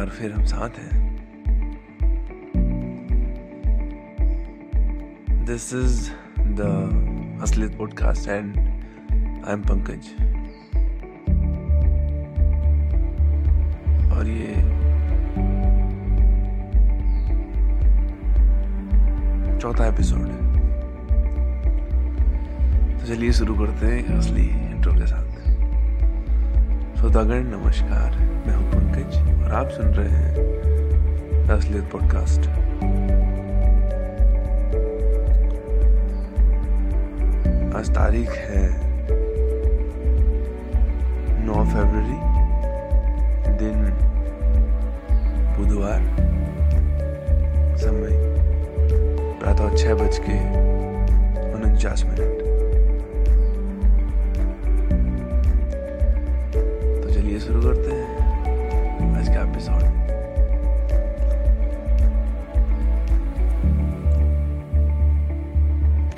बार फिर हम साथ हैं। This is the Asliyat podcast and I am Pankaj और ये चौथा एपिसोड है। तो चलिए शुरू करते हैं असली इंट्रो के साथ। श्रोतागण नमस्कार। मैं हूँ पंकज और आप सुन रहे हैं असलियत पॉडकास्ट आज तारीख है 9 फरवरी, दिन बुधवार, समय प्रातः छह बज के उनचास मिनट। तो शुरू करते हैं। आज का एपिसोड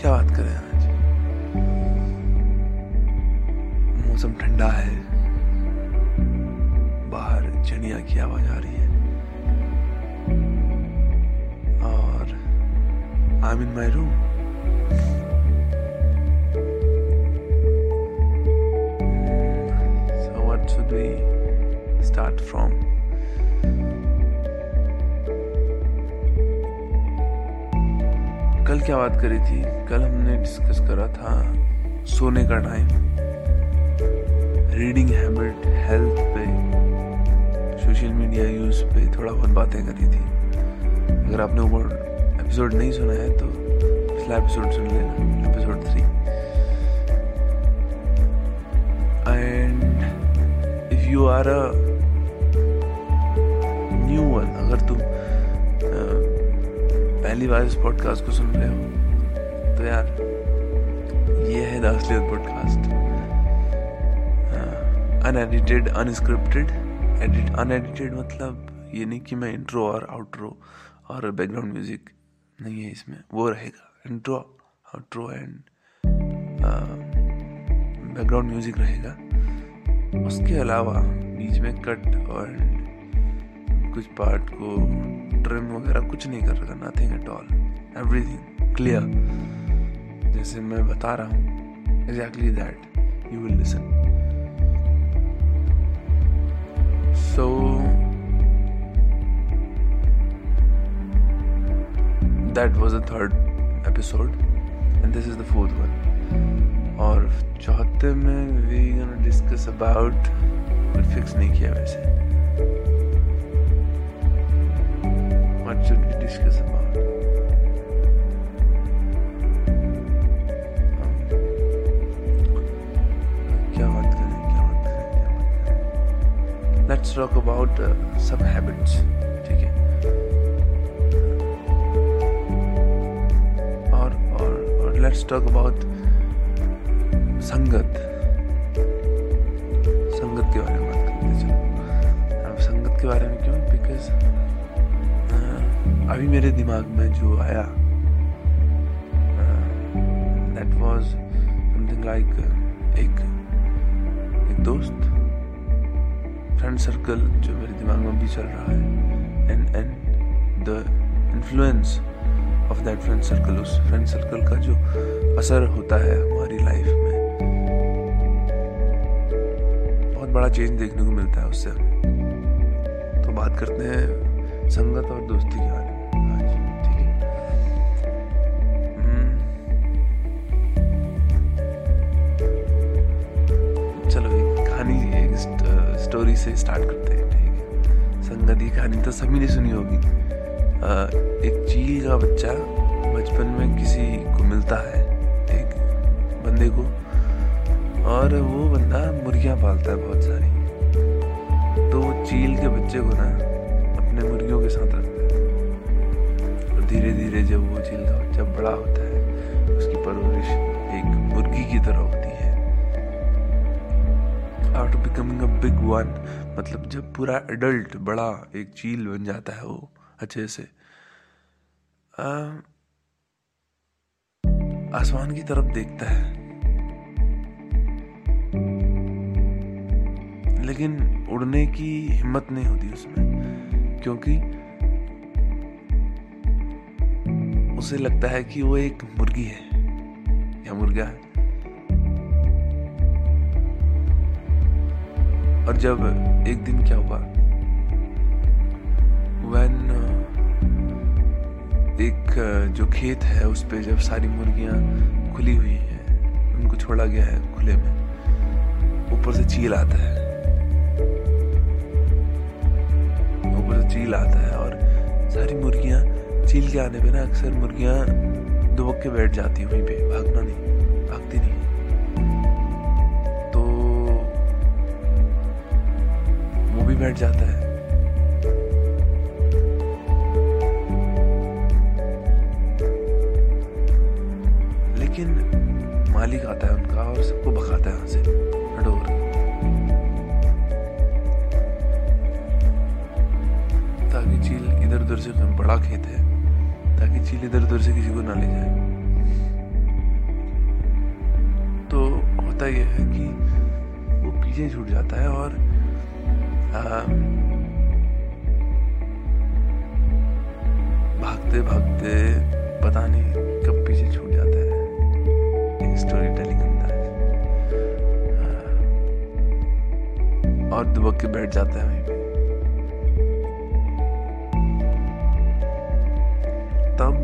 क्या बात करें आज? मौसम ठंडा है। बाहर चिड़िया की आवाज़ आ रही है। और I am in my room क्या बात करी थी? कल हमने डिस्कस करा था सोने का टाइम रीडिंग हैबिट हेल्थ पे सोशल मीडिया यूज़ पे थोड़ा बहुत बातें करी थी। अगर आपने वो एपिसोड नहीं सुना है तो पिछला एपिसोड सुन लेना episode three and if you are a new one अगर तुम पहली बार इस पॉडकास्ट को सुन रहे हो तो यार, ये है the Asliyat podcast unedited unscripted edit unedited मतलब ये नहीं कि मैं इंट्रो और आउट्रो और बैकग्राउंड म्यूज़िक नहीं है इसमें, वो रहेगा. Intro outro and background music रहेगा. उसके अलावा बीच में कट और कुछ पार्ट को ट्रिम वगैरह कुछ नहीं कर रहा nothing at all everything clear जैसे मैं बता रहा हूँ exactly that you will listen so that was a third episode and this is the fourth one और चौथे में we gonna discuss about fix नहीं किया वैसे। What should we discuss about about uh, some habits ठीक है? और और और लेट्स टॉक अबाउट संगत। संगत के बारे में बात करते चलो। अब संगत के बारे में क्यों? बिकॉज़ अभी मेरे दिमाग में जो आया दैट वाज समथिंग लाइक एक एक दोस्त फ्रेंड सर्कल जो मेरे दिमाग में भी चल रहा है and and the influence of that friend circle उस फ्रेंड सर्कल का जो असर होता है हमारी लाइफ में। बहुत बड़ा चेंज देखने को मिलता है उससे हमें। तो बात करते हैं संगत और दोस्ती के स्टोरी से स्टार्ट करते हैं, ठीक है? संगत कहानी तो सभी ने सुनी होगी। एक चील का बच्चा बचपन में किसी को मिलता है एक बंदे को। और वो बंदा मुर्गियाँ पालता है बहुत सारी। तो वो चील के बच्चे को ना अपने मुर्गियों के साथ रखता है। और धीरे धीरे जब वो चील का बच्चा बड़ा होता है, उसकी परवरिश एक मुर्गी की तरह होती है। After becoming a big one मतलब जब पूरा एडल्ट बड़ा एक चील बन जाता है वो, अच्छे से। आसमान की तरफ़ देखता है। लेकिन उड़ने की हिम्मत नहीं होती उसमें, क्योंकि उसे लगता है कि वो एक मुर्गी है, या मुर्गा है। और जब एक दिन क्या हुआ? When एक जो खेत है, उस पर जब सारी मुर्गियाँ खुली हुई हैं, उनको छोड़ा गया है खुले में, ऊपर से चील आता है। ऊपर से चील आता है और सारी मुर्गियाँ चील के आने पे ना अक्सर मुर्गियाँ दुबक के बैठ जाती वहीं पे, भागना नहीं, भागती नहीं बैठ जाता है। लेकिन मालिक आता है उनका और सबको भगाता है ताकि चील इधर उधर से बड़ा खेत है, ताकि चील इधर उधर से किसी को ना ले जाए। तो होता यह है कि वो पीछे छूट जाता है और भागते भागते पता नहीं कब पीछे छूट जाता है। स्टोरी टेलिंग अंदाज। और दुबक के बैठ जाता है वहीं तब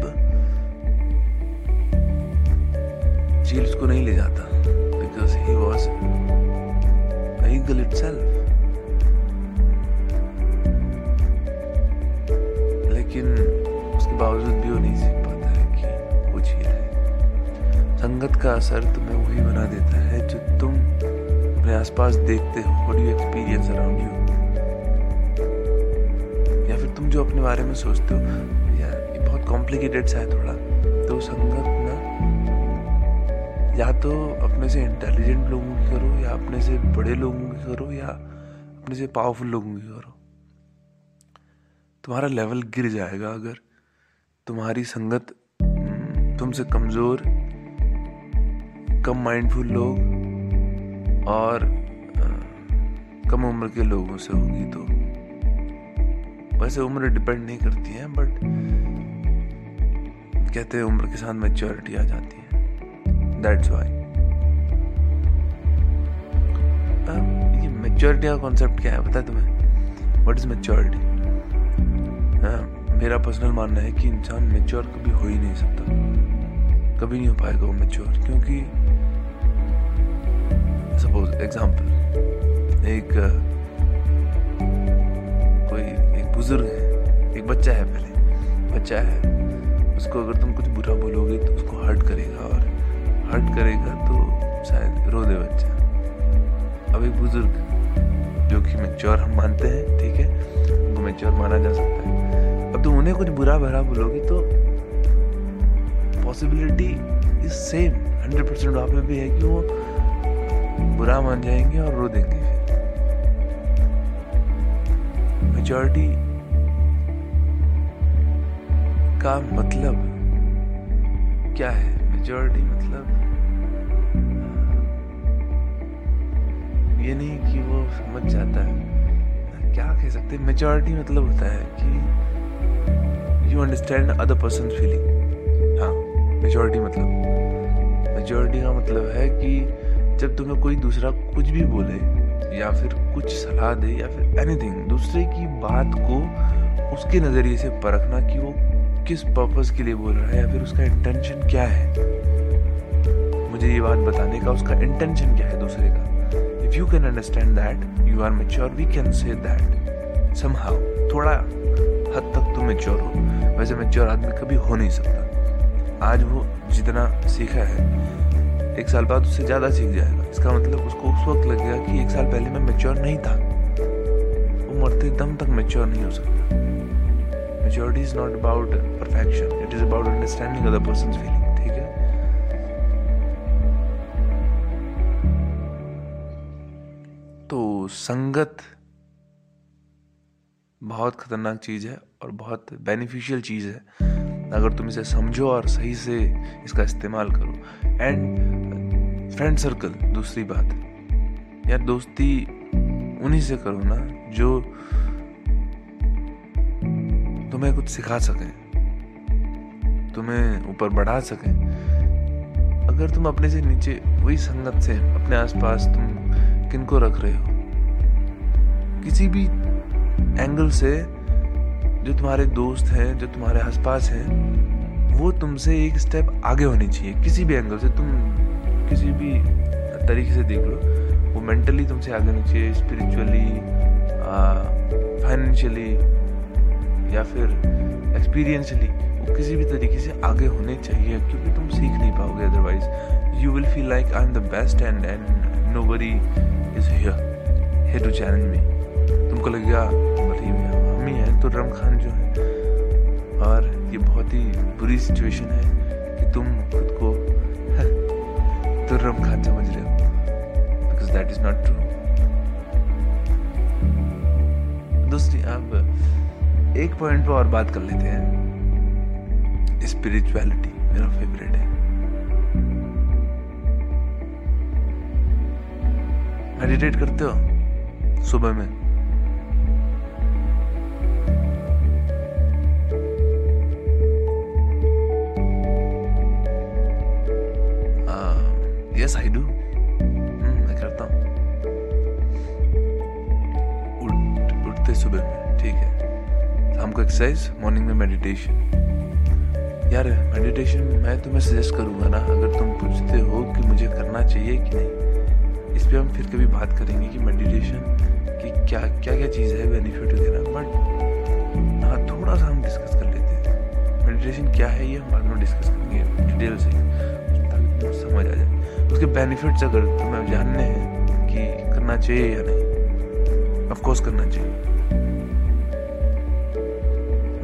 चील उसको नहीं ले जाता because he was eagle it लेकिन उसके बावजूद भी वो नहीं सीख पाता है कि वो चील है। संगत का असर तुम्हें वही बना देता है जो तुम अपने आसपास देखते हो what you experience around you या फिर तुम जो अपने बारे में सोचते हो, यार, ये बहुत कॉम्प्लिकेटेड सा है थोड़ा। तो संगत ना, या तो अपने से इंटेलिजेंट लोगों की करो, या अपने से बड़े लोगों की करो, या अपने से पावरफुल लोगों की करो। तुम्हारा लेवल गिर जाएगा अगर तुम्हारी संगत हम्म, तुमसे कमज़ोर कम माइंडफुल लोग और कम उम्र के लोगों से होगी तो। वैसे उम्र डिपेंड नहीं करती है बट कहते हैं उम्र के साथ मेच्योरिटी आ जाती है। दैट्स वाई ये मेच्योरिटी का कॉन्सेप्ट क्या है है तुम्हें? व्हाट इज़ मेच्योरिटी मेरा पर्सनल मानना है कि इंसान मेच्योर कभी हो ही नहीं सकता। कभी नहीं हो पाएगा वो मेच्योर क्योंकि सपोज़ एग्ज़ाम्पल एक, कोई एक बुज़ुर्ग है, एक बच्चा है पहले, बच्चा है, उसको अगर तुम कुछ बुरा बोलोगे तो उसको हर्ट करेगा और हर्ट करेगा तो शायद रो दे बच्चा। अब एक बुज़ुर्ग, जो कि मेच्योर हम मानते हैं, ठीक है, उनको मेच्योर माना जा सकता है। अब तुम उन्हें कुछ बुरा भरा बोलोगे तो possibility is same hundred percent वहाँ पे भी है कि वो बुरा मान जाएँगे और रो देंगे फिर। मेजोरिटी का मतलब क्या है? मेजोरिटी मतलब ये नहीं कि वो समझ जाता है। क्या कह सकते मेजोरिटी मतलब होता है कि you understand other person feeling हाँ मेजोरिटी मतलब। मेजोरिटी का मतलब है कि जब तुम्हें कोई दूसरा कुछ भी बोले, या फिर कुछ सलाह दे, या फिर एनीथिंग दूसरे की बात को उसके नज़रिए से परखना कि वो किस पर्पज़ के लिए बोल रहा है, या फिर उसका इंटेंशन क्या है। मुझे ये बात बताने का, उसका इंटेंशन क्या है दूसरे का। If you can understand that you are mature we can say that somehow थोड़ा हद तक तुम मेच्योर हो। वैसे मेच्योर आदमी कभी हो नहीं सकता। आज वो जितना सीखा है, एक साल बाद उससे ज़्यादा सीख जाएगा। इसका मतलब उसको उस वक्त लगेगा कि एक साल पहले मैं मेच्योर नहीं था। वो मरते दम तक मेच्योर नहीं हो सकता। Maturity is not about perfection it is about understanding other person feeling तो संगत बहुत खतरनाक चीज़ है और बहुत बेनिफिशियल चीज़ है। अगर तुम इसे समझो और सही से इसका इस्तेमाल करो। एंड फ्रेंड सर्कल दूसरी बात। यार दोस्ती उन्हीं से करो ना जो तुम्हें कुछ सिखा सके। तुम्हें ऊपर बढ़ा सके। अगर तुम अपने से नीचे वही संगत से अपने आसपास तुम किनको रख रहे हो? किसी भी एंगल से जो तुम्हारे दोस्त हैं, जो तुम्हारे आसपास हैं, वो तुमसे एक स्टेप आगे होनी चाहिए। किसी भी एंगल से तुम किसी भी तरीके से देख लो, वो मेंटली तुमसे आगे होनी चाहिए स्पिरिचुअली फाइनेंशियली या फिर एक्सपीरियंशली वो किसी भी तरीके से आगे होने चाहिए, क्योंकि तुम सीख नहीं पाओगे otherwise you will feel like I am the best and and nobody is here to challenge me तुमको लगेगा ही तो खान जो है, और ये बहुत ही बुरी सिचुएशन है कि तुम खुद को तुर्रम खान समझ रहे हो because that is not true दूसरी अब एक पॉइंट पर और बात कर लेते हैं। स्पिरिचुअलिटी मेरा फेवरेट है। मेडिटेट करते हो? सुबह में? यस आई डू मैं करता हूँ। उठ, उठते सुबह में ठीक है। शाम को एक्सरसाइज मॉर्निंग में मेडिटेशन यार मेडिटेशन मैं तुम्हें सजेस्ट करूँगा ना, अगर तुम पूछते हो कि मुझे करना चाहिए कि नहीं, इस पर हम फिर कभी बात करेंगे कि मेडिटेशन की क्या क्या क्या चीज़ है बेनिफिट वगैरह बट हाँ थोड़ा सा हम डिस्कस कर लेते हैं। मेडिटेशन क्या है, ये हम बाद में डिस्कस करेंगे डिटेल से, ताकि समझ आ जाए। उसके बेनिफिट्स अगर तुम्हें जानने हैं कि करना चाहिए या नहीं ऑफ़ कोर्स करना चाहिए।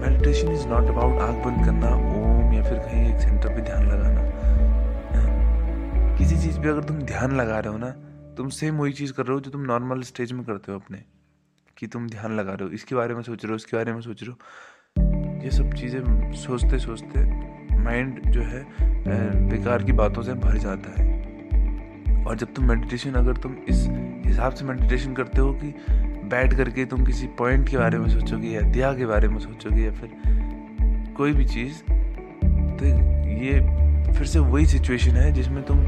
मेडिटेशन इज़ नॉट अबाउट आग बंद करना, ओम या फिर कहीं एक सेंटर पे ध्यान लगाना। हाँ। किसी चीज़ पे अगर तुम ध्यान लगा रहे हो ना, तुम सेम वही चीज़ कर रहे हो जो तुम नॉर्मल स्टेज में करते हो अपने, कि तुम ध्यान लगा रहे हो। इसके बारे में सोच रहे हो, इसके बारे में सोच रहे हो। ये सब चीज़ें सोचते सोचते माइंड जो है बेकार की बातों से भर जाता है। और जब तुम मेडिटेशन अगर तुम इस हिसाब से मेडिटेशन करते हो कि बैठ करके तुम किसी पॉइंट के बारे में सोचोगे या दिया के बारे में सोचोगे या फिर कोई भी चीज़ तो ये फिर से वही सिचुएशन है जिसमें तुम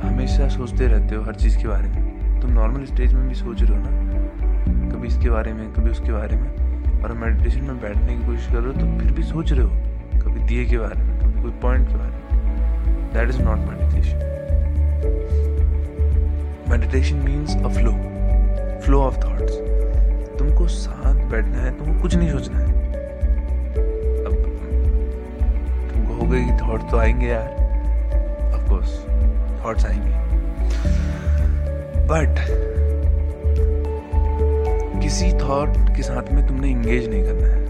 हमेशा सोचते रहते हो हर चीज़ के बारे में। तुम नॉर्मल स्टेज में भी सोच रहे हो ना, कभी इसके बारे में, कभी उसके बारे में, और मेडिटेशन में बैठने की कोशिश कर रहे हो तो फिर भी सोच रहे हो कभी दिए के बारे में, कभी कोई पॉइंट के बारे में। That is not meditation meditation means a flow flow of thoughts तुमको शांत बैठना है, तुमको कुछ नहीं सोचना है। अब तुमको हो गई थॉट तो आएँगे यार। ऑफ़ कोर्स थॉट्स आएँगे। बट किसी थॉट के साथ में तुमने इंगेज नहीं करना है।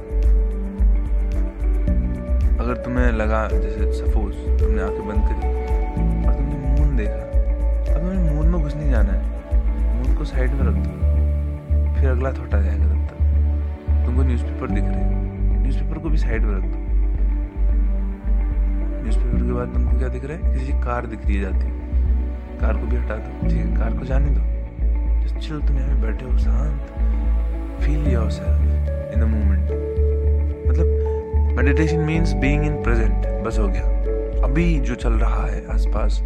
अगर तुम्हें लगा, जैसे सपोज़ तुमने आँखें बंद करी और तुमने मून देखा, अब तुम्हें मून में घुस नहीं जाना है। मून को साइड में रख दो। फिर अगला थॉट आ जाएगा तब तक। तुमको न्यूज़पेपर दिख रहे हैं। न्यूज़पेपर को भी साइड में रख दो। न्यूज़पेपर के बाद तुमको क्या दिख रहा है? किसी कार दिख रही है जाती कार को भी हटा दो। ठीक है, कार को जाने दो। चिल तुम यहाँ बैठे हो, शांत। Feel yourself in the moment मतलब meditation means being in present बस हो गया। अभी जो चल रहा है आसपास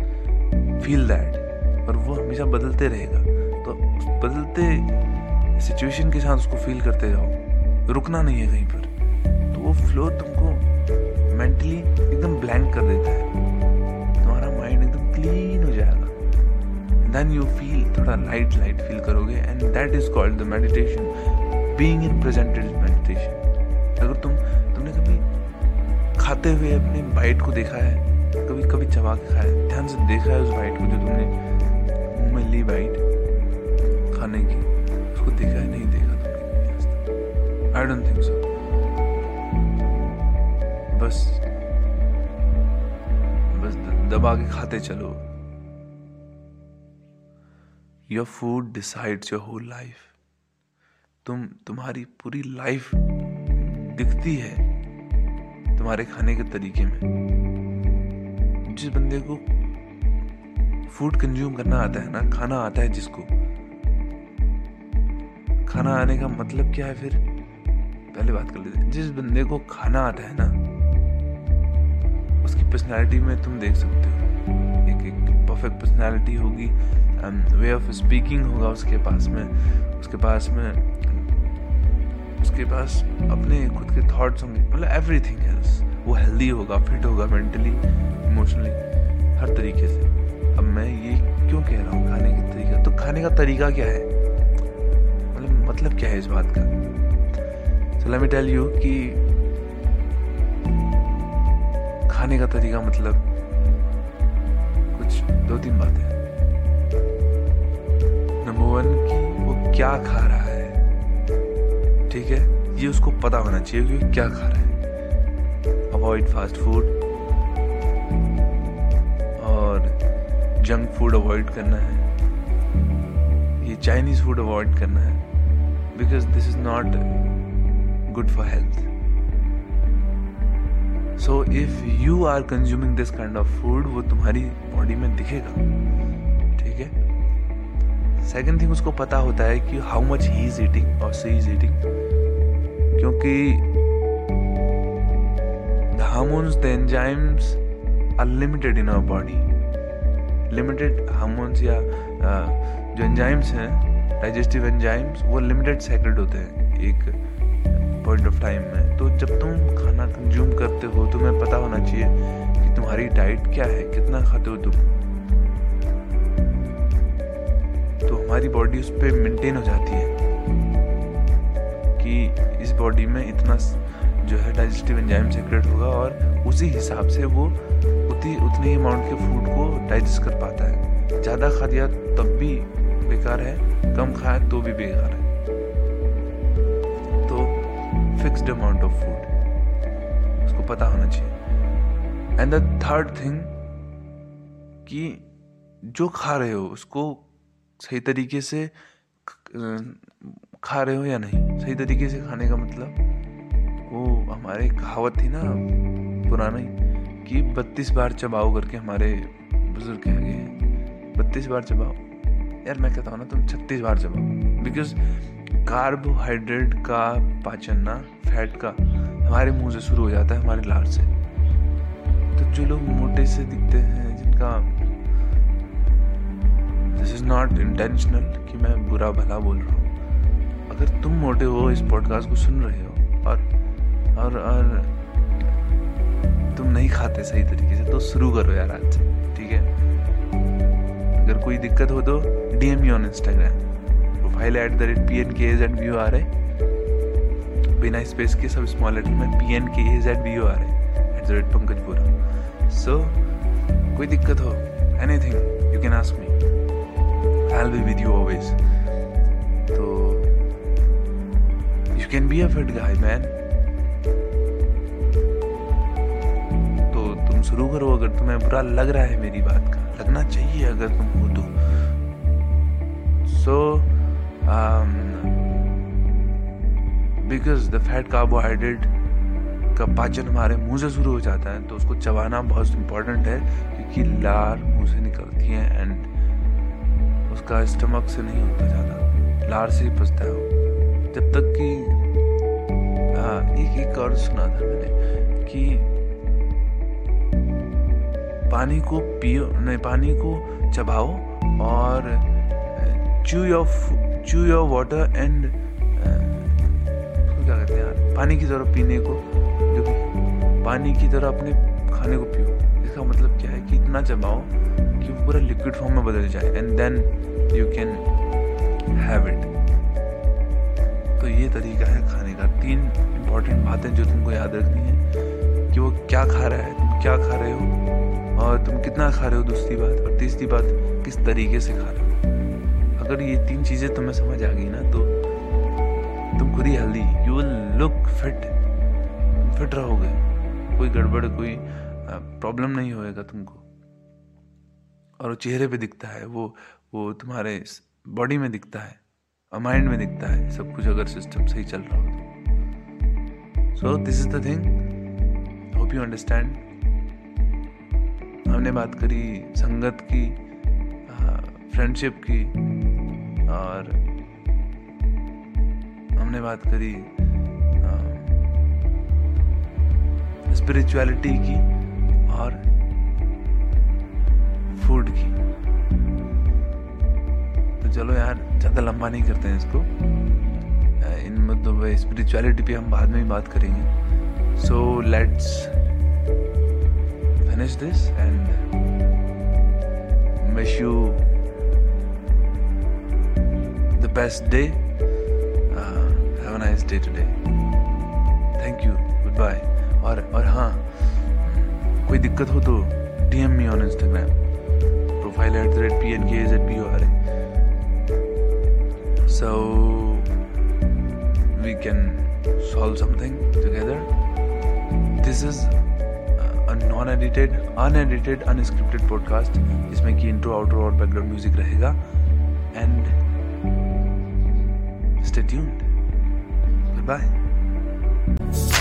फील दैट और वो हमेशा बदलते रहेगा। तो बदलते सिचुएशन के साथ उसको फील करते जाओ रुकना नहीं है कहीं पर। तो वो फ्लो तुमको मेंटली एकदम ब्लैंक कर देता है। तुम्हारा माइंड एकदम क्लीन हो जाएगा। देन यू फील थोड़ा लाइट लाइट फील करोगे and that is called the meditation being in present is meditation अगर तुम, तुमने कभी खाते हुए अपने बाइट को देखा है, कभी कभी चबा के खाया ध्यान से देखा है उस बाइट को जो तुमने मुँह में ली बाइट खाने की, उसको देखा है नहीं देखा तुमने आई डोंट थिंक सो बस बस दबा के खाते चलो। Your food decides your whole life तुम, तुम्हारी पूरी लाइफ दिखती है तुम्हारे खाने के तरीके में। जिस बंदे को फ़ूड कंज्यूम करना आता है ना, खाना आता है जिसको। खाना आने का मतलब क्या है फिर? पहले बात कर लेते जिस बंदे को खाना आता है ना, उसकी पर्सनालिटी में तुम देख सकते हो। एक एक परफेक्ट पर्सनालिटी होगी वे ऑफ़ स्पीकिंग होगा उसके पास में। उसके पास में, उसके पास अपने खुद के थॉट्स होंगे। मतलब एवरीथिंग एल्स वो हेल्दी होगा फिट होगा मेंटली इमोशनली हर तरीके से। अब मैं ये क्यों कह रहा हूँ? खाने का तरीका तो खाने का तरीका क्या है? मतलब मतलब क्या है इस बात का? So let me tell you कि खाने का तरीका मतलब कुछ दो तीन बातें। नंबर वन कि वो क्या खा रहा है? ठीक है? ये उसको पता होना चाहिए कि क्या खा रहा है। Avoid fast food junk food avoid करना है। ये चाइनीज़ फ़ूड अवॉइड करना है। Because this is not good for health so if you are consuming this kind of food वो तुम्हारी बॉडी में दिखेगा। ठीक है? सेकेंड थिंग उसको पता होता है कि how much he is eating और सी इज़ ईटिंग क्योंकि the hormones the enzymes limited in our body limited hormones या जो एंजाइम्स हैं डाइजेस्टिव एंजाइम्स वो लिमिटेड सेक्रेट होते हैं, एक पॉइंट ऑफ़ टाइम में। तो जब तुम खाना कंज्यूम करते हो, तुम्हें पता होना चाहिए कि तुम्हारी डाइट क्या है, कितना खाते हो तुम। तो हमारी बॉडी उस पर मेंटेन हो जाती है कि इस बॉडी में इतना जो है डाइजेस्टिव एंजाइम सेक्रेट होगा और उसी हिसाब से वो उतनी उतनी अमाउंट के फ़ूड को डाइजेस्ट कर पाता है। ज़्यादा खा दिया तब भी बेकार है, कम खाया तो भी बेकार है। तो फिक्स्ड अमाउंट ऑफ़ फ़ूड उसको पता होना चाहिए। एंड द थर्ड थिंग कि जो खा रहे हो, उसको सही तरीके से, खा रहे हो या नहीं, सही तरीके से खाने का मतलब वो हमारे कहावत थी ना, पुरानी कि बत्तीस बार चबाओ करके हमारे बुज़ुर्ग कह गए हैं बत्तीस बार चबाओ। यार, मैं कहता हूँ ना, तुम छत्तीस बार चबाओ। बिकॉज़ कार्बोहाइड्रेट का पाचन ना फैट का, हमारे मुँह से शुरू हो जाता है, हमारे लार से। तो जो लोग मोटे से दिखते हैं, जिनका दिस इज़ नॉट इंटेंशनल कि मैं बुरा भला बोल रहा हूँ। अगर तुम मोटे हो, इस पॉडकास्ट को सुन रहे हो, और और और नहीं खाते सही तरीके से तो शुरू करो यार आज से, ठीक है? अगर कोई दिक्कत हो तो DM on Instagram profile at the rate P N K H ed V O R है बिना स्पेस के सब स्मॉल लेटर में P N K H ed V O R है at the rate Pankajpura so कोई दिक्कत हो anything you can ask me I be with you always तो you can be a fit guy man शुरू करो अगर तुम्हें बुरा लग रहा है मेरी बात का। लगना चाहिए अगर तुम हो तो so because the fat carbohydrate का पाचन हमारे मुँह से शुरू हो जाता है तो उसको चबाना बहुत इम्पोर्टेंट है, क्योंकि लार मुँह से निकलती है एंड उसका स्टमक से नहीं होता ज़्यादा। लार से ही पचता है जब तक कि हाँ एक एक और सुना था मैंने कि पानी को पियो, नहीं, पानी को चबाओ और chew your chew your water and क्या कहते हैं यार? पानी की तरह पीने को, जो भी पानी की तरह अपने खाने को पियो। इसका मतलब क्या है कि इतना चबाओ कि वो पूरा लिक्विड फॉर्म में बदल जाए and then you can have it तो ये तरीका है खाने का। तीन इंपॉर्टेंट बातें जो तुमको याद रखनी है कि वो क्या खा रहा है, तुम क्या खा रहे हो और तुम कितना खा रहे हो दूसरी बात और तीसरी बात, किस तरीके से खा रहे हो? अगर ये तीन चीज़ें तुम्हें समझ आ गई ना तो तुम खुद ही healthy you will look fit तुम फिट रहोगे। कोई गड़बड़, कोई प्रॉब्लम नहीं होएगा तुमको। और वो चेहरे पे दिखता है, वो वो तुम्हारे बॉडी में दिखता है, और माइंड में दिखता है, सब कुछ अगर सिस्टम सही चल रहा हो तो। So this is the thing hope you understand हमने बात करी संगत की फ्रेंडशिप की, और हमने बात करी स्पिरिचुअलिटी की और फ़ूड की। तो चलो यार, ज़्यादा लंबा नहीं करते हैं इसको। इन मुद्दों मतलब स्पिरिचुअलिटी पे हम बाद में ही बात करेंगे। So let's finish this and wish you the best day have a nice day today thank you goodbye और और हाँ कोई दिक्कत हो तो DM me on Instagram profile at the rate P N K H at P O R A so, we can solve something together. This non edited unedited unscripted podcast जिसमें कि intro outer और background music रहेगा। And stay bye